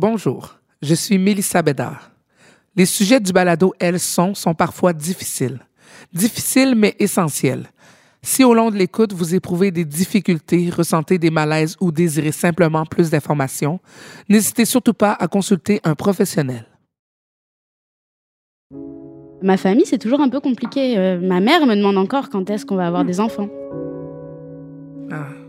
Bonjour, je suis Mélissa Bédard. Les sujets du balado Elles sont sont parfois difficiles. Difficiles mais essentiels. Si au long de l'écoute, vous éprouvez des difficultés, ressentez des malaises ou désirez simplement plus d'informations, n'hésitez surtout pas à consulter un professionnel. Ma famille, c'est toujours un peu compliqué. Euh, ma mère me demande encore quand est-ce qu'on va avoir des enfants. Ah.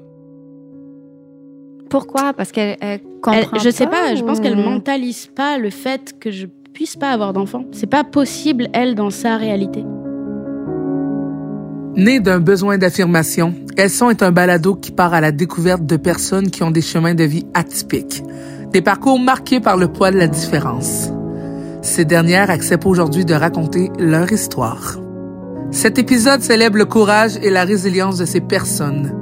Pourquoi? Parce qu'elle elle comprend. Elle- je sais pas, pas, je pense qu'elle mentalise pas le fait que je puisse pas avoir d'enfants. C'est pas possible, elle, dans sa réalité. Né d'un besoin d'affirmation, Elles sont est un balado qui part à la découverte de personnes qui ont des chemins de vie atypiques, des parcours marqués par le poids de la différence. Ces dernières acceptent aujourd'hui de raconter leur histoire. Cet épisode célèbre le courage et la résilience de ces personnes.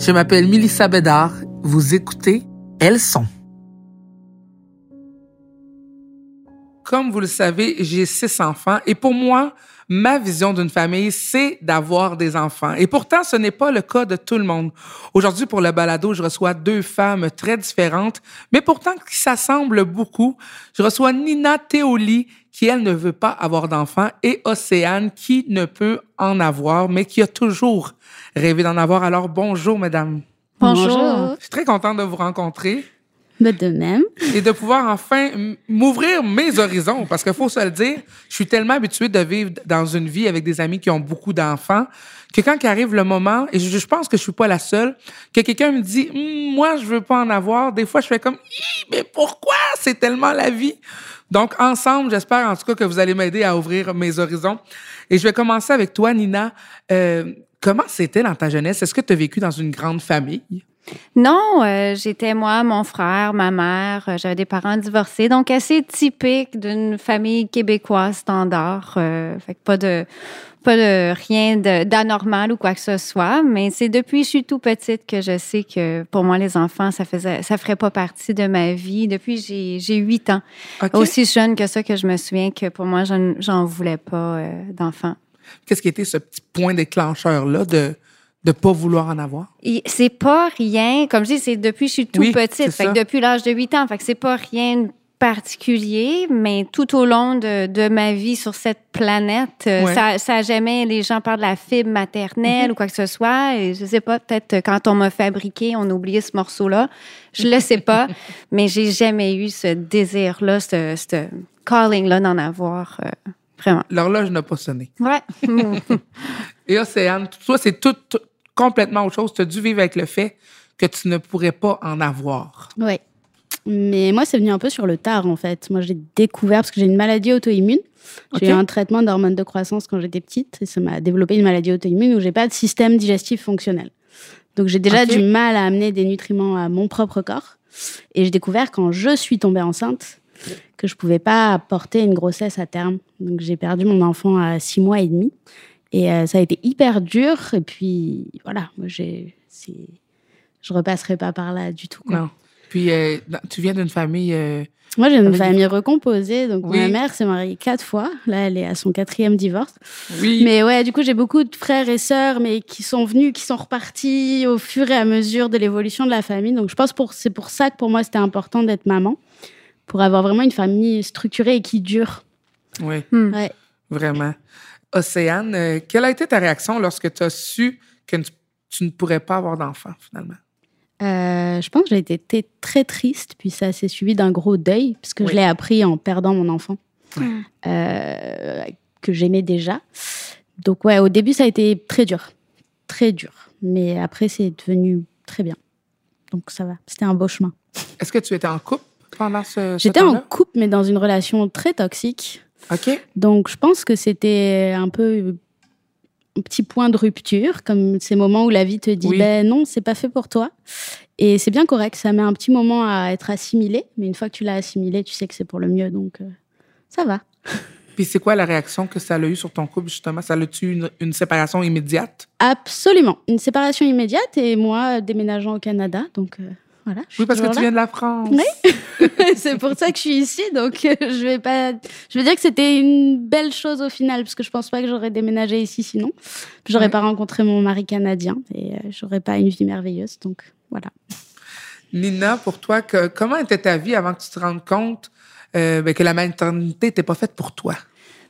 Je m'appelle Milissa Bédard. Vous écoutez Elles sont. Comme vous le savez, j'ai six enfants et pour moi, ma vision d'une famille, c'est d'avoir des enfants. Et pourtant, ce n'est pas le cas de tout le monde. Aujourd'hui, pour le balado, je reçois deux femmes très différentes, mais pourtant qui s'assemblent beaucoup. Je reçois Nina Théoli, qui, elle, ne veut pas avoir d'enfants, et Océane, qui ne peut en avoir, mais qui a toujours rêvé d'en avoir. Alors, bonjour, mesdames. Bonjour. Je suis très contente de vous rencontrer Mais de même. et de pouvoir enfin m'ouvrir mes horizons. Parce qu'il faut se le dire, je suis tellement habituée de vivre dans une vie avec des amis qui ont beaucoup d'enfants que quand arrive le moment, et je, je pense que je suis pas la seule, que quelqu'un me dit Hum, moi je veux pas en avoir, des fois je fais comme Hi, mais pourquoi? C'est tellement la vie. Donc ensemble, j'espère en tout cas que vous allez m'aider à ouvrir mes horizons. Et je vais commencer avec toi, Nina. Euh, comment c'était dans ta jeunesse? Est-ce que tu as vécu dans une grande famille? Non, euh, j'étais moi, mon frère, ma mère. euh, J'avais des parents divorcés, donc assez typique d'une famille québécoise standard. euh, fait que pas de pas de rien d'anormal ou quoi que ce soit. Mais c'est depuis que je suis tout petite que je sais que pour moi les enfants ça faisait ça ferait pas partie de ma vie. Depuis que j'ai j'ai huit ans, aussi jeune que ça que je me souviens que pour moi j'en voulais pas d'enfants. Qu'est-ce qui était ce petit point déclencheur là de de pas vouloir en avoir? C'est pas rien, comme je dis, c'est depuis que je suis tout Oui, petite, fait que depuis l'âge de 8 ans, fait que c'est pas rien de particulier, mais tout au long de, de ma vie sur cette planète, euh, Ouais. ça, ça a jamais, les gens parlent de la fibre maternelle Mhm. ou quoi que ce soit, et je sais pas, peut-être euh, quand on m'a fabriqué, on a oublié ce morceau-là, je le sais pas, mais j'ai jamais eu ce désir-là, ce, ce calling-là d'en avoir, euh, vraiment. L'horloge n'a pas sonné. Ouais. Et Océane, toi, c'est tout, tout- complètement autre chose. Tu as dû vivre avec le fait que tu ne pourrais pas en avoir. Ouais. Mais moi, c'est venu un peu sur le tard, en fait. Moi, j'ai découvert, parce que j'ai une maladie auto-immune. J'ai eu un traitement d'hormones de croissance quand j'étais petite, et ça m'a développé une maladie auto-immune où j'ai pas de système digestif fonctionnel. Donc, j'ai déjà du mal à amener des nutriments à mon propre corps. Et j'ai découvert quand je suis tombée enceinte que je pouvais pas porter une grossesse à terme. Donc, j'ai perdu mon enfant à six mois et demi. Et euh, ça a été hyper dur. Et puis, voilà, moi, j'ai. c'est- Je repasserai pas par là du tout. quoi. Non. Puis, euh, tu viens d'une famille. euh, Moi, j'ai une des- famille recomposée. Donc, Oui. ma mère s'est mariée quatre fois. Là, elle est à son quatrième divorce. oui. Mais ouais, du coup, j'ai beaucoup de frères et sœurs, mais qui sont venus, qui sont repartis au fur et à mesure de l'évolution de la famille. Donc, je pense que c'est pour ça que pour moi, c'était important d'être maman, pour avoir vraiment une famille structurée et qui dure. Oui, Hmm. Ouais. vraiment. Océane, euh, quelle a été ta réaction lorsque tu as su que tu, ne pourrais pas avoir d'enfant, finalement? Euh, je pense que j'ai été très triste, puis ça s'est suivi d'un gros deuil, puisque Oui. je l'ai appris en perdant mon enfant, Mm. euh, que j'aimais déjà. Donc ouais, au début, ça a été très dur, très dur. Mais après, c'est devenu très bien. Donc ça va, c'était un beau chemin. Est-ce que tu étais en couple pendant ce, ce J'étais en couple, mais dans une relation très toxique. Donc je pense que c'était un peu un petit point de rupture, comme ces moments où la vie te dit Oui. ben non, c'est pas fait pour toi. Et c'est bien correct, ça met un petit moment à être assimilé, mais une fois que tu l'as assimilé, tu sais que c'est pour le mieux, donc euh, ça va. Puis, c'est quoi la réaction que ça a eu sur ton couple, justement? Ça l'a-tu eu une, une séparation immédiate? Absolument, une séparation immédiate et moi déménageant au Canada, donc euh, Voilà, Oui, parce que tu viens de la France. Oui. c'est pour ça que je suis ici, donc euh, je vais pas. Je veux dire que c'était une belle chose au final, parce que je pense pas que j'aurais déménagé ici sinon. J'aurais Ouais. pas rencontré mon mari canadien et euh, j'aurais pas une vie merveilleuse, donc voilà. Nina, pour toi, que, comment était ta vie avant que tu te rendes compte euh, ben, que la maternité n'était pas faite pour toi?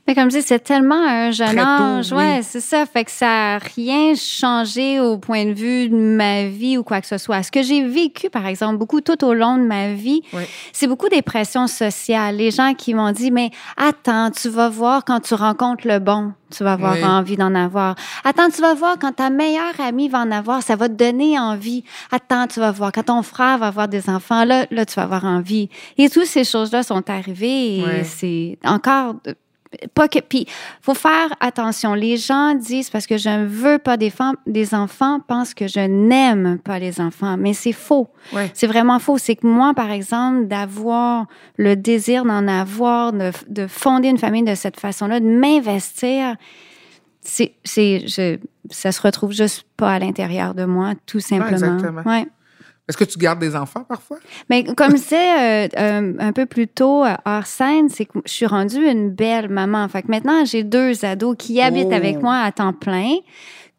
Mais comme je dis, c'est tellement un jeune Très tôt, âge. oui. Ouais, c'est ça. Fait que ça n'a rien changé au point de vue de ma vie ou quoi que ce soit. Ce que j'ai vécu, par exemple, beaucoup tout au long de ma vie, Oui. c'est beaucoup des pressions sociales. Les gens qui m'ont dit, mais attends, tu vas voir quand tu rencontres le bon, tu vas avoir Oui. envie d'en avoir. Attends, tu vas voir quand ta meilleure amie va en avoir, ça va te donner envie. Attends, tu vas voir quand ton frère va avoir des enfants, là, là, tu vas avoir envie. Et toutes ces choses-là sont arrivées et c'est encore pas que puis faut faire attention les gens disent parce que je ne veux pas des femmes des enfants pensent que je n'aime pas les enfants mais c'est faux Ouais. c'est vraiment faux c'est que moi par exemple d'avoir le désir d'en avoir de, de fonder une famille de cette façon-là de m'investir c'est ça se retrouve juste pas à l'intérieur de moi tout simplement exactement. ouais. Est-ce que tu gardes des enfants parfois? Mais comme c'est un peu plus tôt euh, hors scène, c'est que je suis rendue une belle maman. Fait que maintenant, j'ai deux ados qui habitent Oh. avec moi à temps plein,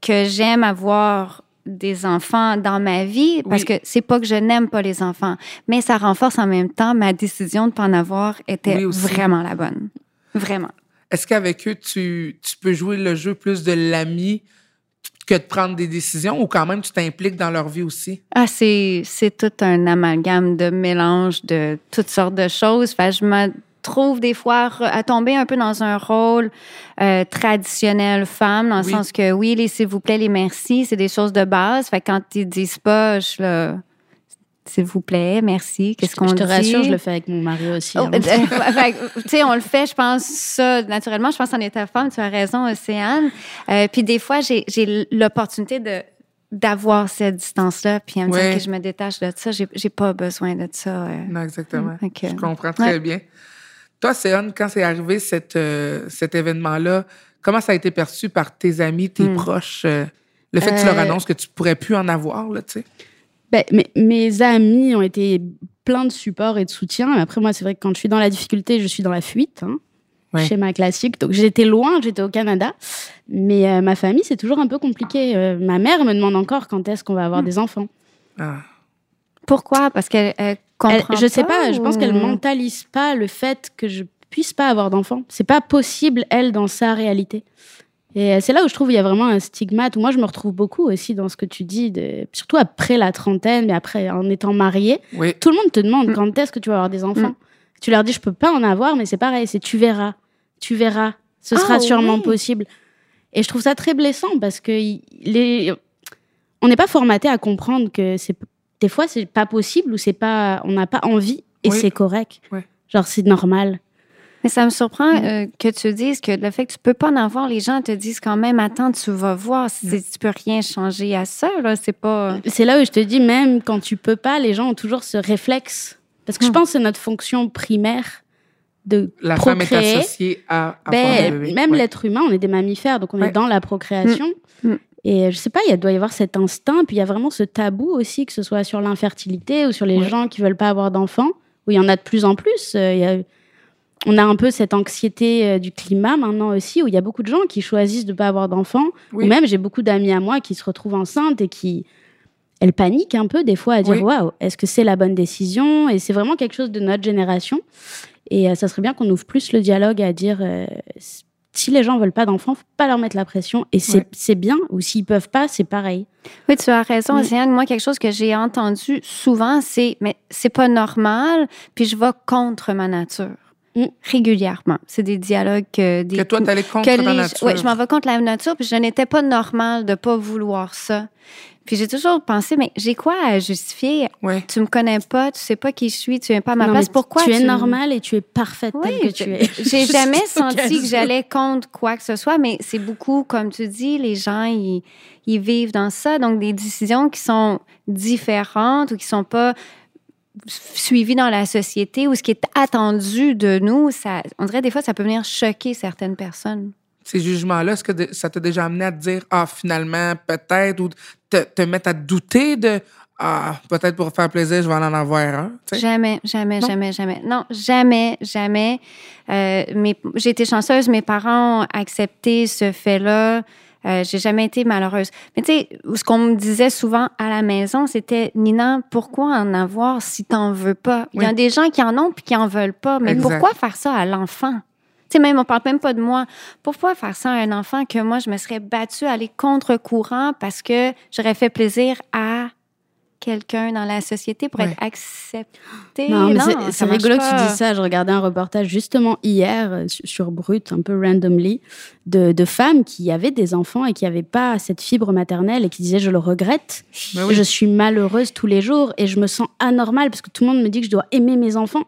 que j'aime avoir des enfants dans ma vie parce Oui. que c'est pas que je n'aime pas les enfants, mais ça renforce en même temps ma décision de pas en avoir était Oui, vraiment la bonne. Vraiment. Est-ce qu'avec eux, tu, tu peux jouer le jeu plus de l'ami que de prendre des décisions ou quand même tu t'impliques dans leur vie aussi? Ah, c'est, c'est tout un amalgame de mélange de toutes sortes de choses. Fait je me trouve des fois à tomber un peu dans un rôle euh, traditionnel femme, dans le Oui. sens que oui, les s'il vous plaît, les merci, c'est des choses de base. Fait que quand ils disent pas, je suis là, s'il vous plaît, merci, qu'est-ce qu'on je dit? te rassure, je le fais avec mon mari aussi. Oh, hein. fait que, tu sais, on le fait, je pense, ça, naturellement. Je pense en ta femme, tu as raison, Océane. Euh, puis des fois, j'ai j'ai l'opportunité de d'avoir cette distance-là, puis à me Ouais. dire que je me détache de ça. J'ai pas besoin de ça. euh. Non, exactement. Mm. Je comprends très Ouais. bien. Toi, Céane, quand c'est arrivé cette, euh, cet événement-là, comment ça a été perçu par tes amis, tes Hmm. proches? euh, le fait que tu leur annonces que tu pourrais plus en avoir, là, tu sais? Ben, mes, mes amis ont été plein de support et de soutien. Mais Après, moi, c'est vrai que quand je suis dans la difficulté, je suis dans la fuite. Hein, Ouais. Schéma classique. Donc, j'étais loin, j'étais au Canada. Mais euh, ma famille, c'est toujours un peu compliqué. Euh, ma mère me demande encore quand est-ce qu'on va avoir des enfants. Ah. Pourquoi? Parce qu'elle elle Elle- comprend je sais pas, je pense qu'elle mentalise pas le fait que je puisse pas avoir d'enfants. C'est pas possible, elle, dans sa réalité. Et euh, c'est là où je trouve il y a vraiment un stigmate, moi je me retrouve beaucoup aussi dans ce que tu dis, de, surtout après la trentaine, mais après en étant mariée. Oui. Tout le monde te demande Mm. quand est-ce que tu vas avoir des enfants. Mm. Tu leur dis je peux pas en avoir, mais c'est pareil, c'est tu verras. Tu verras. Ce Ah, sera sûrement oui. possible. Et je trouve ça très blessant parce que les... on n'est pas formaté à comprendre que c'est des fois c'est pas possible ou c'est pas on n'a pas envie et Oui. c'est correct. Genre c'est normal. Mais ça me surprend Mm. euh, que tu dises que le fait que tu peux pas en avoir, les gens te disent quand même, attends, tu vas voir. C'est- Tu peux rien changer à ça, là. C'est pas. C'est là où je te dis même quand tu peux pas, les gens ont toujours ce réflexe parce que je Mm. pense que c'est notre fonction primaire de La femme est procréer. associée à, à Ben, faire un bébé. même Ouais. l'être humain, on est des mammifères, donc on Ouais. est dans la procréation. Mm. Mm. Et euh, je sais pas, il doit y avoir cet instinct, puis il y a vraiment ce tabou aussi, que ce soit sur l'infertilité ou sur les Ouais. gens qui veulent pas avoir d'enfants, où il y en a de plus en plus. Euh, il y a- on a un peu cette anxiété euh, du climat maintenant aussi, où il y a beaucoup de gens qui choisissent de pas avoir d'enfants. Oui. Ou même, j'ai beaucoup d'amis à moi qui se retrouvent enceintes et qui. Elles paniquent un peu des fois à dire Oui. waouh, est-ce que c'est la bonne décision? Et c'est vraiment quelque chose de notre génération. Et euh, ça serait bien qu'on ouvre plus le dialogue à dire euh, si les gens veulent pas d'enfants, faut pas leur mettre la pression. Et c'est Ouais. c'est bien. Ou s'ils peuvent pas, c'est pareil. Oui, tu as raison, Mm. Océane. Moi, quelque chose que j'ai entendu souvent, c'est mais c'est pas normal, puis je vais contre ma nature. Mm. Régulièrement. C'est des dialogues que des Que toi, t'allais contre que les- nature. ouais, je m'en vais contre la nature, puis je n'étais pas normal de pas vouloir ça. Puis j'ai toujours pensé, mais j'ai quoi à justifier? Ouais. Tu me connais pas, tu sais pas qui je suis, tu es pas à ma Non, place. Pourquoi tu es tu- normal et tu es parfaite Oui, telle que tu es. j'ai jamais senti que j'allais contre quoi que ce soit, mais c'est beaucoup, comme tu dis, les gens, ils, ils vivent dans ça. Donc, des décisions qui sont différentes ou qui sont pas suivies dans la société ou ce qui est attendu de nous, ça, on dirait des fois, ça peut venir choquer certaines personnes. Ces jugements-là, est-ce que de- ça t'a déjà amené à te dire, ah, finalement, peut-être, ou te, te mettre à douter de, ah, peut-être pour faire plaisir, je vais en avoir un. Jamais, jamais, Non? jamais, jamais. Non, jamais, jamais. Euh, j'ai été chanceuse, mes parents ont accepté ce fait-là. Euh, j'ai jamais été malheureuse. Mais tu sais, ce qu'on me disait souvent à la maison, c'était Nina, pourquoi en avoir si t'en veux pas? Il y a des gens qui en ont puis qui en veulent pas. Mais Exact. pourquoi faire ça à l'enfant? Tu sais, même, on parle même pas de moi. Pourquoi faire ça à un enfant que moi, je me serais battue à aller contre-courant parce que j'aurais fait plaisir à quelqu'un dans la société pour Ouais. être accepté? Non, mais c'est- rigolo que tu dis ça. Je regardais un reportage justement hier euh, sur- Brut, un peu randomly, de, de femmes qui avaient des enfants et qui n'avaient pas cette fibre maternelle et qui disaient je le regrette. Oui. Je suis malheureuse tous les jours et je me sens anormale parce que tout le monde me dit que je dois aimer mes enfants.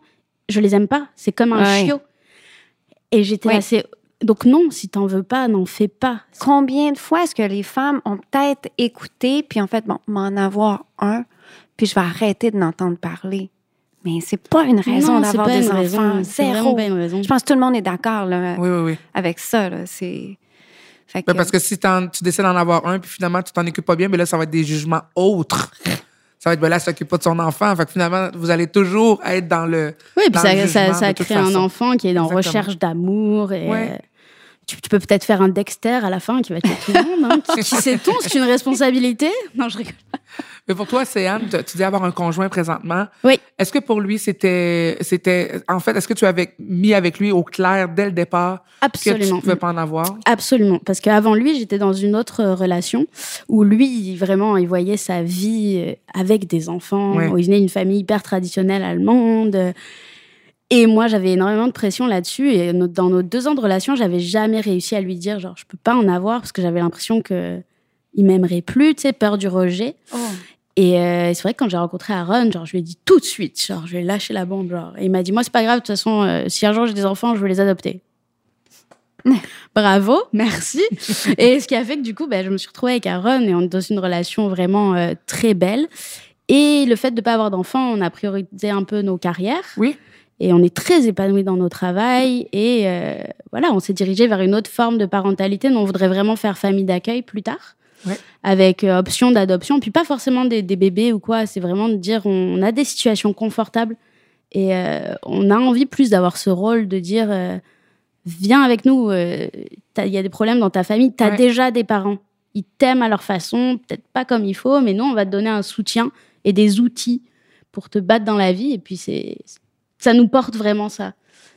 Je les aime pas. C'est comme un Ouais. chiot. Et j'étais assez. Donc non, si t'en veux pas, n'en fais pas. Combien de fois est-ce que les femmes ont peut-être écouté, puis en fait, bon, m'en avoir un, puis je vais arrêter de n'entendre parler? Mais c'est pas une raison d'avoir pas des une enfants. raison. C'est vraiment Zéro. pas une raison. Je pense que tout le monde est d'accord là, Oui, oui, oui. avec ça. Là. C'est... Fait Ben, que- parce que si t'en- tu décides d'en avoir un, puis finalement, tu t'en occupes pas bien, mais là, ça va être des jugements autres. Ça va être, ben là, s'occupe pas de son enfant. Fait que finalement, vous allez toujours être dans le. Oui, puis ça, ça, crée un enfant qui est en Exactement. recherche d'amour. Et Ouais. Tu, tu peux peut-être faire un Dexter à la fin qui va tuer tout le monde. hein. qui qui sait-on C'est une responsabilité? Non, je rigole. Mais pour toi, c'est Anne, tu dis avoir un conjoint présentement. Oui. Est-ce que pour lui, c'était. c'était En fait, est-ce que tu avais mis avec lui au clair dès le départ que Absolument. tu ne pouvais pas en avoir? Absolument, parce qu'avant lui, j'étais dans une autre euh, relation où lui, vraiment, il voyait sa vie euh, avec des enfants. Où Il venait d'une famille hyper traditionnelle allemande. Et moi, j'avais énormément de pression là-dessus. Et dans nos deux ans de relation, j'avais jamais réussi à lui dire, genre, je peux pas en avoir parce que j'avais l'impression que il m'aimerait plus, tu sais, peur du rejet. Oh. Et euh, c'est vrai que quand j'ai rencontré Aaron, genre, je lui ai dit tout de suite, genre, je vais lâcher la bombe, genre. Et il m'a dit, moi, c'est pas grave, de toute façon, euh, si un jour j'ai des enfants, je veux les adopter. Bravo, merci. et ce qui a fait que du coup, ben, je me suis retrouvée avec Aaron et on est dans une relation vraiment euh, très belle. Et le fait de ne pas avoir d'enfants, on a priorisé un peu nos carrières. Oui. Et on est très épanouis dans nos travail. Et euh, voilà, on s'est dirigé vers une autre forme de parentalité. Nous, on voudrait vraiment faire famille d'accueil plus tard. Ouais. Avec euh, option d'adoption. Puis pas forcément des, des bébés ou quoi. C'est vraiment de dire on a des situations confortables. Et euh, on a envie plus d'avoir ce rôle de dire viens avec nous. Il y a des problèmes dans ta famille. Tu as Ouais. déjà des parents. Ils t'aiment à leur façon. Peut-être pas comme il faut. Mais nous, on va te donner un soutien et des outils pour te battre dans la vie. Et puis, c'est ça nous porte vraiment ça.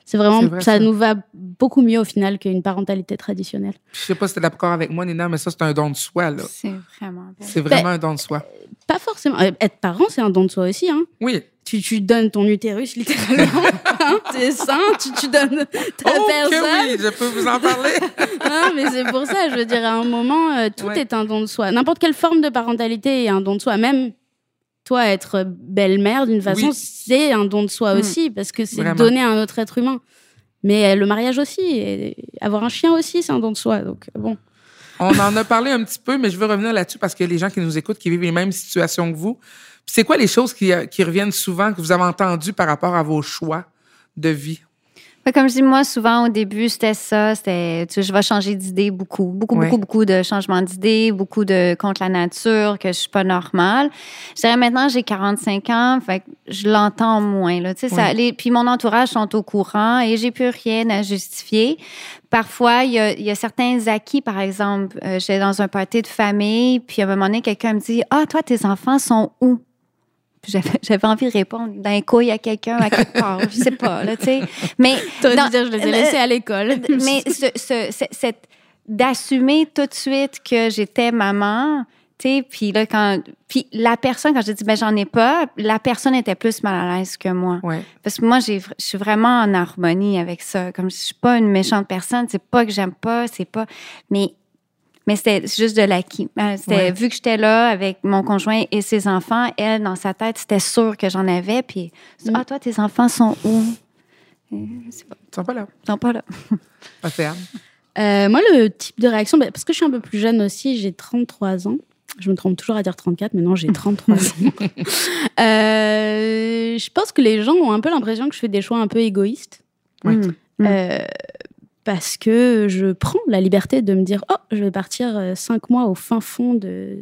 C'est vraiment, vrai, ça, ça. nous va beaucoup mieux au final qu'une parentalité traditionnelle. Je sais pas si tu es d'accord avec moi, Nina, mais ça, c'est un don de soi, là. C'est vraiment bien. C'est vraiment un don de soi. Pas forcément. euh, Être parent, c'est un don de soi aussi. Hein. Oui. Tu, tu donnes ton utérus littéralement. hein, T'es sain, tu, tu donnes ta Oh, personne. que oui, je peux vous en parler. Non, mais c'est pour ça, je veux dire, à un moment, euh, tout Ouais. est un don de soi. N'importe quelle forme de parentalité est un don de soi. Même toi, être belle-mère, d'une façon, Oui. c'est un don de soi Mm. aussi, parce que c'est Vraiment. donner à un autre être humain. Mais euh, le mariage aussi, et avoir un chien aussi, c'est un don de soi. Donc, euh, bon. On en a parlé un petit peu, mais je veux revenir là-dessus parce a les gens qui nous écoutent qui vivent les mêmes situations que vous. C'est quoi les choses qui, euh, qui reviennent souvent, que vous avez entendues par rapport à vos choix de vie? Fait comme je dis, moi, souvent, au début, c'était ça. C'était, tu sais, je vais changer d'idée beaucoup. Beaucoup, beaucoup, beaucoup de changements d'idées, beaucoup de contre la nature, que je suis pas normale. Je dirais maintenant, j'ai 45 ans, fait que je l'entends moins, là. Tu sais, ça, Oui. les, puis mon entourage sont au courant et j'ai plus rien à justifier. Parfois, il y a, il y a certains acquis, par exemple. Euh, J'étais dans un party de famille, puis à un moment donné, quelqu'un me dit, ah, toi, tes enfants sont où? J'avais, envie de répondre d'un couille à quelqu'un à quelque part. je sais pas, là, tu sais. Mais. Dans- dire, je les ai laissés à l'école. mais ce, ce- ce- cette d'assumer tout de suite que j'étais maman, tu sais, puis là quand puis la personne quand j'ai dit ben j'en ai pas, la personne était plus mal à l'aise que moi Ouais. parce que moi je suis vraiment en harmonie avec ça, comme je suis pas une méchante personne, c'est pas que j'aime pas, c'est pas mais mais c'était juste de l'acquis. Euh, C'était Ouais. vu que j'étais là avec mon conjoint et ses enfants, elle dans sa tête, c'était sûr que j'en avais puis Mm. ah toi tes enfants sont où Euh, C'est pas, Ils sont pas là. ils sont pas là. C'est Anne. Euh, moi, le type de réaction, bah, parce que je suis un peu plus jeune aussi, j'ai 33 ans. Je me trompe toujours à dire 34, mais non, j'ai 33 ans. Euh, je pense que les gens ont un peu l'impression que je fais des choix un peu égoïstes. Ouais. Mm. Mm. Euh, parce que je prends la liberté de me dire Oh, je vais partir euh, cinq mois au fin fond de,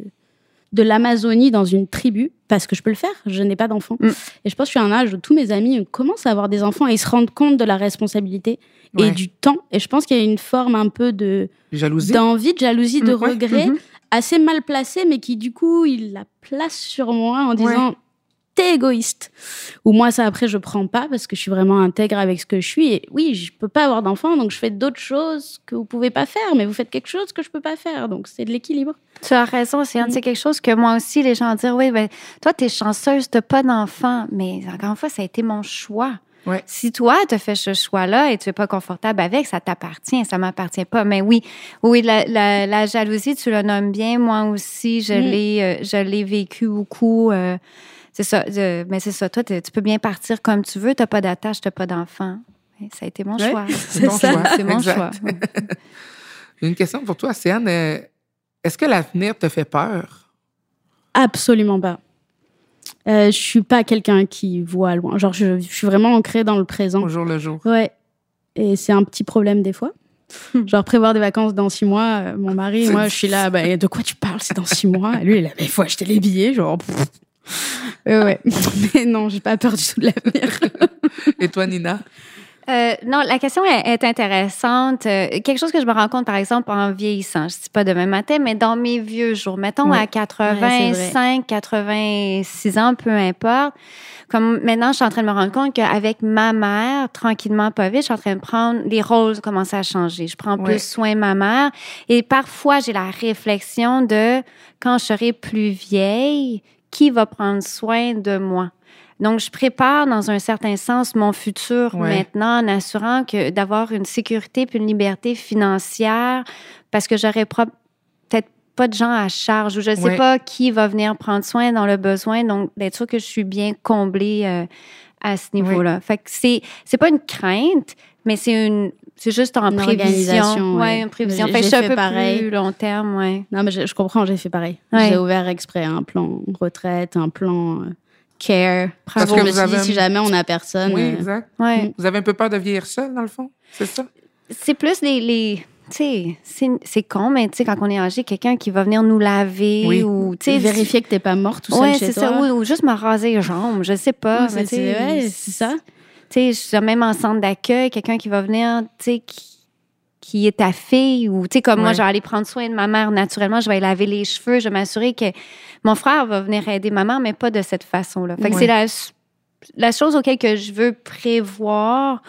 de l'Amazonie dans une tribu parce que je peux le faire, je n'ai pas d'enfants. Mm. Et je pense que je suis à un âge où tous mes amis commencent à avoir des enfants et ils se rendent compte de la responsabilité Ouais. et du temps. Et je pense qu'il y a une forme un peu de Jalousie. d'envie, de jalousie, de Mm, ouais. regret Mhm. assez mal placée, mais qui du coup, il la place sur moi en disant t'es égoïste. Ou moi, ça après, je prends pas parce que je suis vraiment intègre avec ce que je suis. Et oui, je peux pas avoir d'enfants, donc je fais d'autres choses que vous pouvez pas faire, mais vous faites quelque chose que je peux pas faire. Donc c'est de l'équilibre. Tu as raison, c'est Mm. c'est quelque chose que moi aussi, les gens disent, oui, ben, toi, tu es chanceuse, tu pas d'enfant. Mais encore une fois, ça a été mon choix. Ouais. Si toi, tu fais ce choix-là et tu n'es pas confortable avec, ça t'appartient, ça m'appartient pas. Mais oui, oui, la, la, la jalousie, tu le nommes bien. Moi aussi, je Mm. l'ai euh, je l'ai vécu beaucoup. euh, c'est ça. je- mais c'est ça. Toi, tu peux bien partir comme tu veux. Tu n'as pas d'attache, tu n'as pas d'enfant. Ça a été mon Ouais, choix. c'est ça. choix. C'est mon Exact. choix. Une question pour toi, Céane. Euh, Est-ce que l'avenir te fait peur? Absolument pas. Euh, je suis pas quelqu'un qui voit loin. Genre, je, je suis vraiment ancrée dans le présent. Au jour le jour. Ouais. Et c'est un petit problème des fois. Hmm. Genre, prévoir des vacances dans six mois, euh, mon mari, moi, je suis là, bah, de quoi tu parles? C'est dans six mois? Et lui, il est là, mais il faut acheter les billets. Genre, pff. Euh, ouais. Mais non, j'ai pas peur du tout de l'avenir. Et toi, Nina? Euh, non, la question est, est intéressante. Euh, quelque chose que je me rends compte, par exemple, en vieillissant, je ne dis pas demain matin, mais dans mes vieux jours, mettons Ouais. à 85, 86 ans, peu importe. Comme maintenant, je suis en train de me rendre compte qu'avec ma mère, tranquillement, pas vite, je suis en train de prendre, les rôles commencent à changer. Je prends Ouais. plus soin de ma mère. Et parfois, j'ai la réflexion de quand je serai plus vieille, qui va prendre soin de moi? Donc, je prépare dans un certain sens mon futur Ouais. maintenant en assurant que d'avoir une sécurité puis une liberté financière parce que j'aurais peut-être pas de gens à charge ou je ne sais Ouais. pas qui va venir prendre soin dans le besoin. Donc, d'être sûr que je suis bien comblée euh, à ce niveau-là. Fait que c'est, c'est pas une crainte, mais c'est une, c'est juste en Une prévision. Ouais, ouais. une prévision. J'ai- Fait j'ai c'est un peu pareil. plus long terme, ouais. Non, mais je, je comprends, j'ai fait pareil. Ouais. J'ai ouvert exprès un plan retraite, un plan euh, care. Parce Bravo, que je me suis avez dit, un- si jamais on n'a personne. Oui, euh, exact. Ouais. Vous avez un peu peur de vieillir seul, dans le fond? C'est ça? c'est plus les. les tu sais, c'est- c'est con, mais tu sais, quand on est âgé, quelqu'un qui va venir nous laver Oui. ou, tu sais, vérifier que t'es pas mort tout seul ouais, chez c'est toi. ça, ou, ou juste me raser les jambes, je sais pas. C'est ouais, c'est ça. Tu sais, je suis même en centre d'accueil, quelqu'un qui va venir, tu sais, qui, qui est ta fille, ou tu sais, comme moi, je vais aller prendre soin de ma mère naturellement, je vais laver les cheveux, je vais m'assurer que mon frère va venir aider ma mère, mais pas de cette façon-là. Fait que Ouais. c'est la, la chose auquel que je veux prévoir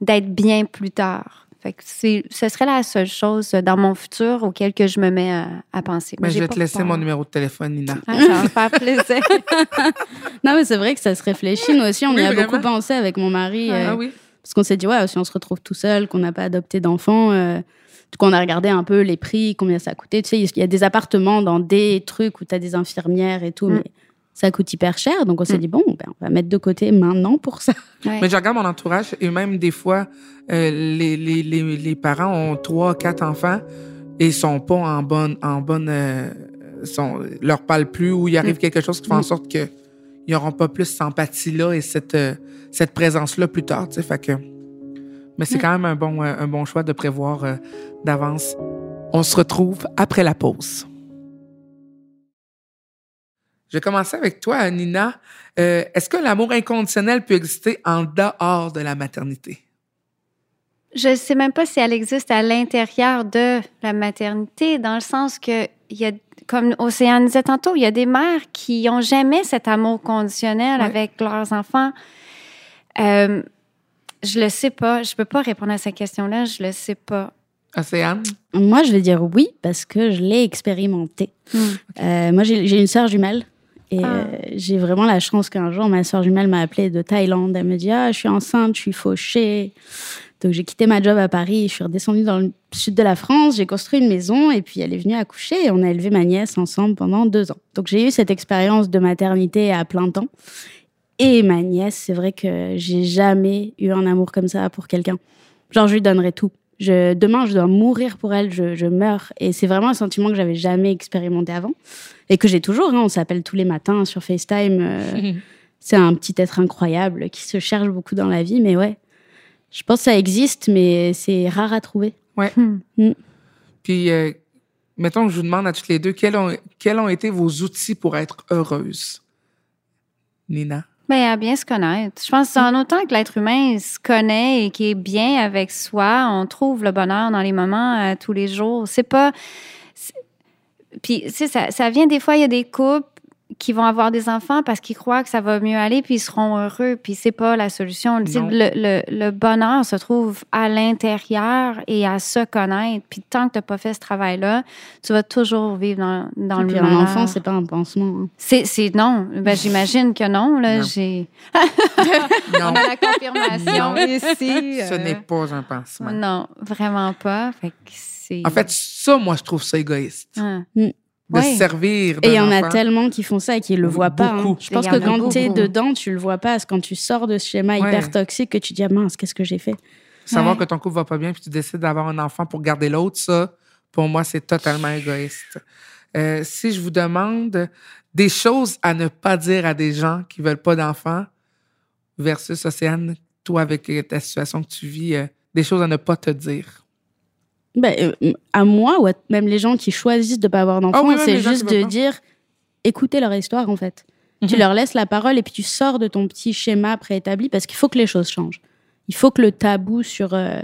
d'être bien plus tard. Fait que c'est, ce serait la seule chose dans mon futur auquel que je me mets à, à penser. Mais Mais Ben, je vais te laisser peur. mon numéro de téléphone, Nina. Ah, ça va me faire plaisir. Non, mais c'est vrai que ça se réfléchit. Nous aussi, on Oui, y a vraiment. beaucoup pensé avec mon mari. euh, Ah oui? Parce qu'on s'est dit, ouais, si on se retrouve tout seul, qu'on n'a pas adopté d'enfants, euh, du coup, on a regardé un peu les prix, combien ça coûtait. Tu sais, il y a des appartements dans des trucs où tu as des infirmières et tout, Mm. mais ça coûte hyper cher. Donc, on s'est Mm. dit, bon, ben, on va mettre de côté maintenant pour ça. Ouais. Mais je regarde mon entourage et même des fois, euh, les, les, les, les parents ont trois, quatre enfants et ils sont pas en bonne. En bonne euh, sont, leur parlent plus ou il arrive Mm. quelque chose qui fait en sorte qu'ils n'auront pas plus cette empathie-là et cette, euh, cette présence-là plus tard. tu sais. Fait que, mais c'est Mm. quand même un bon, euh, un bon choix de prévoir euh, d'avance. On se retrouve après la pause. Je vais commencer avec toi, Nina. Euh, Est-ce que l'amour inconditionnel peut exister en dehors de la maternité? Je ne sais même pas si elle existe à l'intérieur de la maternité, dans le sens que, il y a, comme Océane disait tantôt, il y a des mères qui n'ont jamais cet amour conditionnel Ouais. avec leurs enfants. Euh, je le sais pas. Je peux pas répondre à cette question-là. Je le sais pas. Océane? Moi, je vais dire oui parce que je l'ai expérimenté. Hmm. Euh, moi, j'ai j'ai une sœur jumelle. Et Ah. euh, j'ai vraiment la chance qu'un jour, ma sœur jumelle m'a appelée de Thaïlande. Elle me dit Ah, je suis enceinte, je suis fauchée. Donc, j'ai quitté ma job à Paris. Je suis redescendue dans le sud de la France. J'ai construit une maison. Et puis, elle est venue accoucher. Et on a élevé ma nièce ensemble pendant deux ans. Donc, j'ai eu cette expérience de maternité à plein temps. Et ma nièce, c'est vrai que j'ai jamais eu un amour comme ça pour quelqu'un. Genre, je lui donnerais tout. Je, demain, je dois mourir pour elle, je, je meurs. Et c'est vraiment un sentiment que j'avais jamais expérimenté avant. Et que j'ai toujours. hein. On s'appelle tous les matins sur FaceTime. euh, c'est un petit être incroyable qui se cherche beaucoup dans la vie. Mais ouais, je pense que ça existe, mais c'est rare à trouver. Ouais. Hmm. Puis, euh, mettons que je vous demande à toutes les deux, quels ont, quels ont été vos outils pour être heureuse? Nina? Ben, à bien se connaître. Je pense en autant que l'être humain se connaît et qui est bien avec soi, on trouve le bonheur dans les moments euh, tous les jours. C'est pas. Puis, tu sais, ça, ça vient des fois, il y a des couples qui vont avoir des enfants parce qu'ils croient que ça va mieux aller puis ils seront heureux. Puis, c'est pas la solution. Le, le, le bonheur se trouve à l'intérieur et à se connaître. Puis, tant que tu n'as pas fait ce travail-là, tu vas toujours vivre dans, dans Et le puis un malheur. enfant, c'est pas un pansement. hein. C'est, c'est non. Ben, j'imagine que non. Là, Non. j'ai. Non, On a la confirmation Non. ici. ce euh, n'est pas un pansement. Non, vraiment pas. Fait que c'est. En fait, ça, moi, je trouve ça égoïste. Hein. De Ouais. se servir Et il y en a tellement qui font ça et qui le voient pas. hein. Beaucoup. Je pense que quand tu es dedans, tu le vois pas. C'est quand tu sors de ce schéma Ouais. hyper toxique que tu dis ah, mince, qu'est-ce que j'ai fait? Savoir Ouais. que ton couple va pas bien puis tu décides d'avoir un enfant pour garder l'autre, ça, pour moi, c'est totalement égoïste. Euh, si je vous demande des choses à ne pas dire à des gens qui veulent pas d'enfants versus Océane, toi, avec ta situation que tu vis, euh, des choses à ne pas te dire. Ben, euh, à moi ou à même les gens qui choisissent de pas avoir d'enfants, oui, même c'est juste de dire écoutez leur histoire en fait. Tu Mhm. leur laisses la parole et puis tu sors de ton petit schéma préétabli parce qu'il faut que les choses changent. Il faut que le tabou sur euh,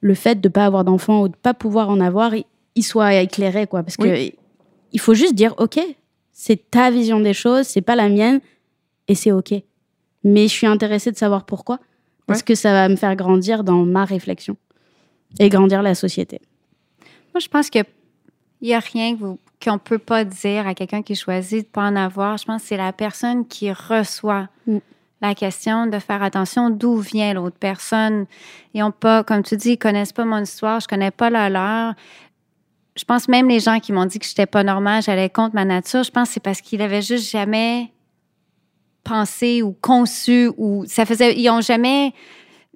le fait de pas avoir d'enfants ou de pas pouvoir en avoir, il, il soit éclairé quoi. Parce que il faut juste dire ok, c'est ta vision des choses, c'est pas la mienne et c'est ok. Mais je suis intéressée de savoir pourquoi parce Ouais. que ça va me faire grandir dans ma réflexion et grandir la société. Moi, je pense qu'il n'y a rien que qu'on ne peut pas dire à quelqu'un qui choisit de ne pas en avoir. Je pense que c'est la personne qui reçoit Mm. la question de faire attention d'où vient l'autre personne. Ils ont pas, comme tu dis, ils connaissent pas mon histoire, je connais pas la leur. Je pense même les gens qui m'ont dit que j'étais pas normale, j'allais contre ma nature, je pense que c'est parce qu'ils avaient juste jamais pensé ou conçu ou ça faisait, ils ont jamais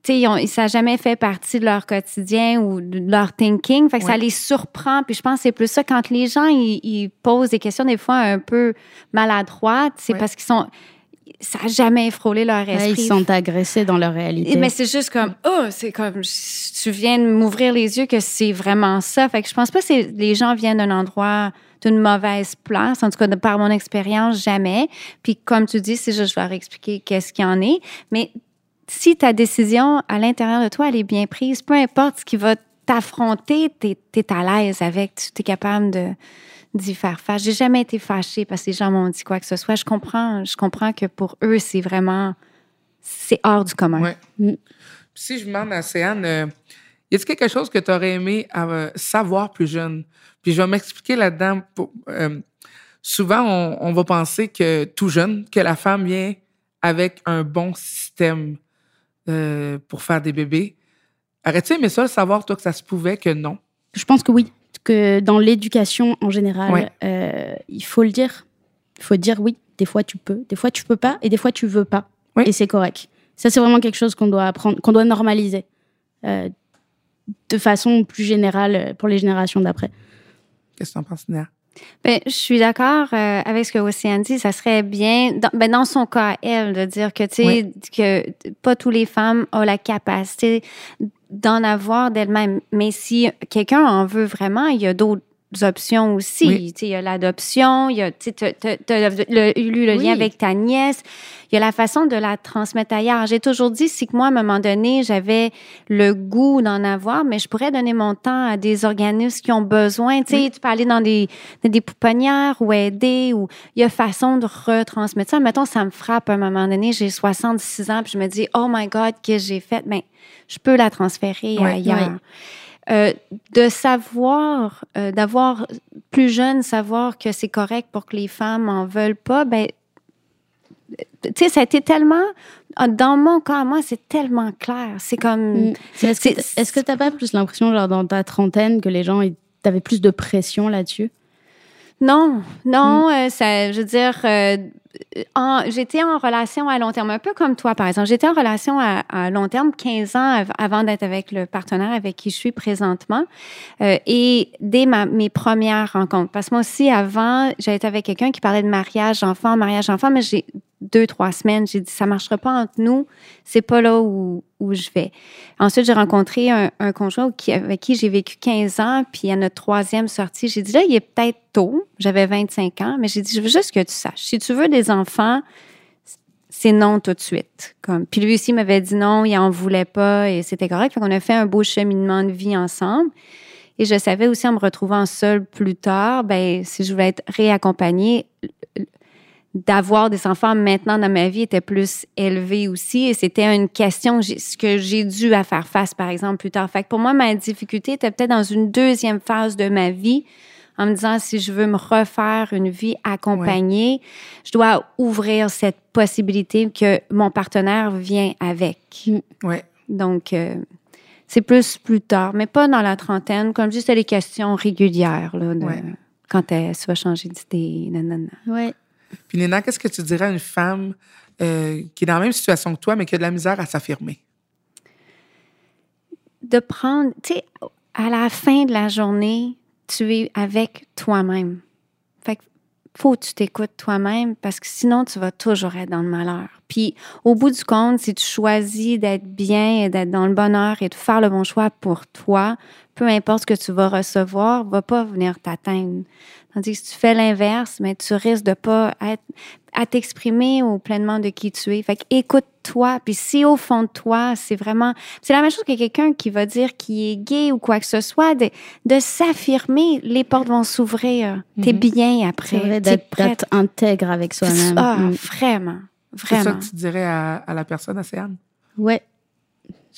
tu sais, ils ont- ça n'a jamais fait partie de leur quotidien ou de leur thinking. Fait que ça Ouais. les surprend. Puis je pense que c'est plus ça. Quand les gens, ils, ils posent des questions des fois un peu maladroites, c'est Ouais. parce qu'ils sont... Ça n'a jamais frôlé leur Ouais, esprit. ils se sentent agressés dans leur réalité. Mais c'est juste comme, oh, c'est comme, tu viens de m'ouvrir les yeux que c'est vraiment ça. Fait que je pense pas que les gens viennent d'un endroit, d'une mauvaise place. En tout cas, de par mon expérience, jamais. Puis comme tu dis, c'est juste, je vais leur expliquer qu'est-ce qu'il y en est. Mais si ta décision à l'intérieur de toi, elle est bien prise, peu importe ce qui va t'affronter, tu es, à l'aise avec, tu es capable de d'y faire face. J'ai jamais été fâchée parce que les gens m'ont dit quoi que ce soit. Je comprends, je comprends que pour eux, c'est vraiment, c'est hors du commun. Ouais. Mm. Si je demande à Céane, euh, y a-t-il quelque chose que tu aurais aimé euh, savoir plus jeune? Puis je vais m'expliquer là-dedans. euh, souvent, on, on va penser que tout jeune, que la femme vient avec un bon système euh, pour faire des bébés. Aurais-tu aimé ça, le savoir, toi, que ça se pouvait, que non? Je pense que oui. Que dans l'éducation en général, Ouais. euh, il faut le dire. Il faut dire oui. Des fois tu peux, des fois tu peux pas, et des fois tu veux pas. Oui. Et c'est correct. Ça c'est vraiment quelque chose qu'on doit apprendre, qu'on doit normaliser euh, de façon plus générale pour les générations d'après. Qu'est-ce que tu en penses, Nia? Ben, je suis d'accord euh, avec ce que Océane dit. Ça serait bien, dans, ben, dans son cas, elle, de dire que, tu sais, Oui. que pas toutes les femmes ont la capacité d'en avoir d'elles-mêmes. Mais si quelqu'un en veut vraiment, il y a d'autres options aussi. Oui. Il y a l'adoption, il y a, le- eu le Oui. lien avec ta nièce. Il y a la façon de la transmettre ailleurs. J'ai toujours dit, si que moi, à un moment donné, j'avais le goût d'en avoir, mais je pourrais donner mon temps à des organismes qui ont besoin. Tu sais, tu peux aller dans des, dans des pouponnières ou aider, ou il y a façon de retransmettre ça. Mettons, ça me frappe à un moment donné, j'ai 66 ans, puis je me dis, oh my God, qu'est-ce que j'ai fait? Mais je peux la transférer ailleurs. Euh, de savoir, euh, d'avoir plus jeune, savoir que c'est correct pour que les femmes en veulent pas, ben, tu sais, ça a été tellement, dans mon cas, moi, c'est tellement clair. C'est comme, Mm. Est-ce que que t'as pas plus l'impression, genre dans ta trentaine, que les gens t'avaient plus de pression là-dessus? Non, non, euh, ça, je veux dire, j'étais en relation à long terme, un peu comme toi, par exemple. J'étais en relation à, long terme 15 ans av- avant d'être avec le partenaire avec qui je suis présentement. Euh, et dès ma, mes premières rencontres, parce que moi aussi, avant, été avec quelqu'un qui parlait de mariage enfant, mariage enfant, mais j'ai deux, trois semaines. J'ai dit, ça marchera pas entre nous. C'est pas là où, où je vais. Ensuite, j'ai rencontré un, conjoint avec qui j'ai vécu 15 ans. Puis à notre troisième sortie, j'ai dit, là, il est peut-être tôt. J'avais 25 ans, mais j'ai dit, je veux juste que tu saches. Si tu veux des enfants, c'est non tout de suite. Comme, puis lui aussi m'avait dit non, il en voulait pas et c'était correct. Fait qu'on a fait un beau cheminement de vie ensemble. Et je savais aussi en me retrouvant seule plus tard, ben si je voulais être réaccompagnée, d'avoir des enfants maintenant dans ma vie était plus élevé aussi. Et c'était une question ce que j'ai dû à faire face, par exemple, plus tard. Fait que pour moi, ma difficulté était peut-être dans une deuxième phase de ma vie en me disant si je veux me refaire une vie accompagnée, je dois ouvrir cette possibilité que mon partenaire vient avec. Ouais. Donc, euh, c'est plus plus tard, mais pas dans la trentaine. Comme c'est des questions régulières là, de, Ouais. quand elle, tu vas changer d'idée. nanana. Ouais. Puis Nina, qu'est-ce que tu dirais à une femme euh, qui est dans la même situation que toi, mais qui a de la misère à s'affirmer? De prendre, tu sais, à la fin de la journée, tu es avec toi-même. Fait que faut que tu t'écoutes toi-même parce que sinon, tu vas toujours être dans le malheur. Puis, au bout du compte, si tu choisis d'être bien et d'être dans le bonheur et de faire le bon choix pour toi, peu importe ce que tu vas recevoir, va pas venir t'atteindre. Tandis que si tu fais l'inverse, mais tu risques de pas être à t'exprimer au pleinement de qui tu es. Fait que Puis si au fond de toi, c'est vraiment... C'est la même chose que quelqu'un qui va dire qu'il est gay ou quoi que ce soit, de, de s'affirmer, les portes vont s'ouvrir. T'es bien après. C'est vrai T'es d'être prête. d'être intègre avec soi-même. Ah, Mm. vraiment. C'est ça Vraiment. que tu dirais à, à la personne, Océane? Ouais.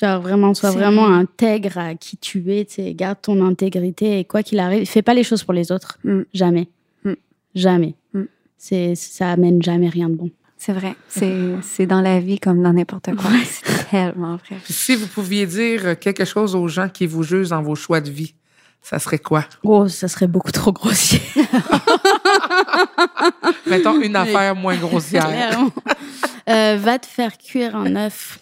Genre vraiment, sois C'est- vraiment intègre à qui tu es, tu sais, garde ton intégrité et quoi qu'il arrive, fais pas les choses pour les autres. Mm. Jamais. Mm. Jamais. Mm. C'est, ça amène jamais rien de bon. C'est vrai. C'est c'est dans la vie comme dans n'importe quoi. C'est tellement vrai. Si vous pouviez dire quelque chose aux gens qui vous jugent dans vos choix de vie, ça serait quoi? Oh, ça serait beaucoup trop grossier. Mettons une affaire moins grossière. Euh, va te faire cuire un œuf.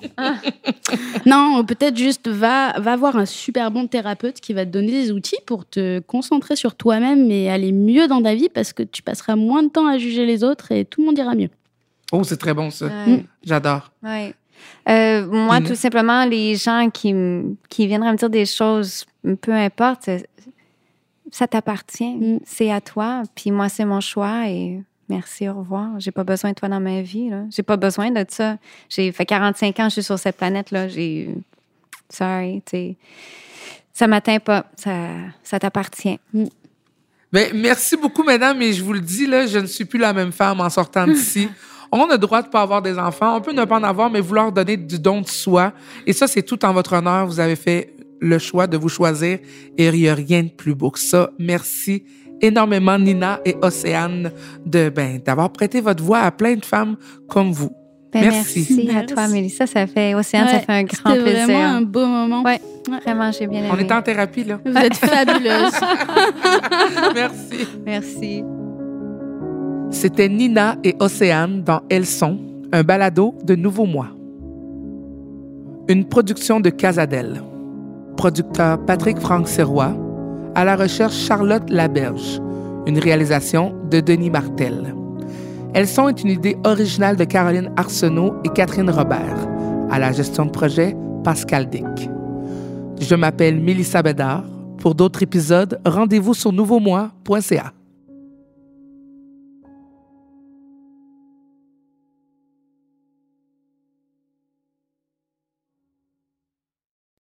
non, peut-être juste va, va voir un super bon thérapeute qui va te donner des outils pour te concentrer sur toi-même et aller mieux dans ta vie parce que tu passeras moins de temps à juger les autres et tout le monde ira mieux. Oh, c'est très bon ça. Ouais. J'adore. Ouais. Euh, moi, Ina? tout simplement, les gens qui, qui viendraient me dire des choses, peu importe, c'est- ça t'appartient. Mm. C'est à toi. Puis moi, c'est mon choix et merci, au revoir. J'ai pas besoin de toi dans ma vie. Là. J'ai pas besoin de ça. J'ai fait 45 ans, je suis sur cette planète-là. J'ai. Sorry, tu. Ça m'atteint pas. Ça, ça t'appartient. Ben, merci beaucoup, mesdames, mais je vous le dis, là, je ne suis plus la même femme en sortant d'ici. On a le droit de pas avoir des enfants. On peut ne pas en avoir, mais vouloir donner du don de soi. Et ça, c'est tout en votre honneur. Vous avez fait le choix de vous choisir et il n'y a rien de plus beau que ça. Merci énormément, Nina et Océane, de, ben, d'avoir prêté votre voix à plein de femmes comme vous. Ben, Merci. merci. à toi, Mélissa. Ça fait, Océane, ça fait un grand C'était plaisir. vraiment un beau moment. Ouais. Vraiment, j'ai bien aimé. On est en thérapie, là. Vous êtes fabuleuse. Merci. Merci. C'était Nina et Océane dans Elles sont, un balado de Nouveau Mois. Une production de Casadel. Producteur Patrick Franck Serrois. À la recherche Charlotte Laberge. Une réalisation de Denis Martel. Elles sont est une idée originale de Caroline Arsenault et Catherine Robert. À la gestion de projet, Pascal Dick. Je m'appelle Mélissa Bédard. Pour d'autres épisodes, rendez-vous sur nouveaumois.ca.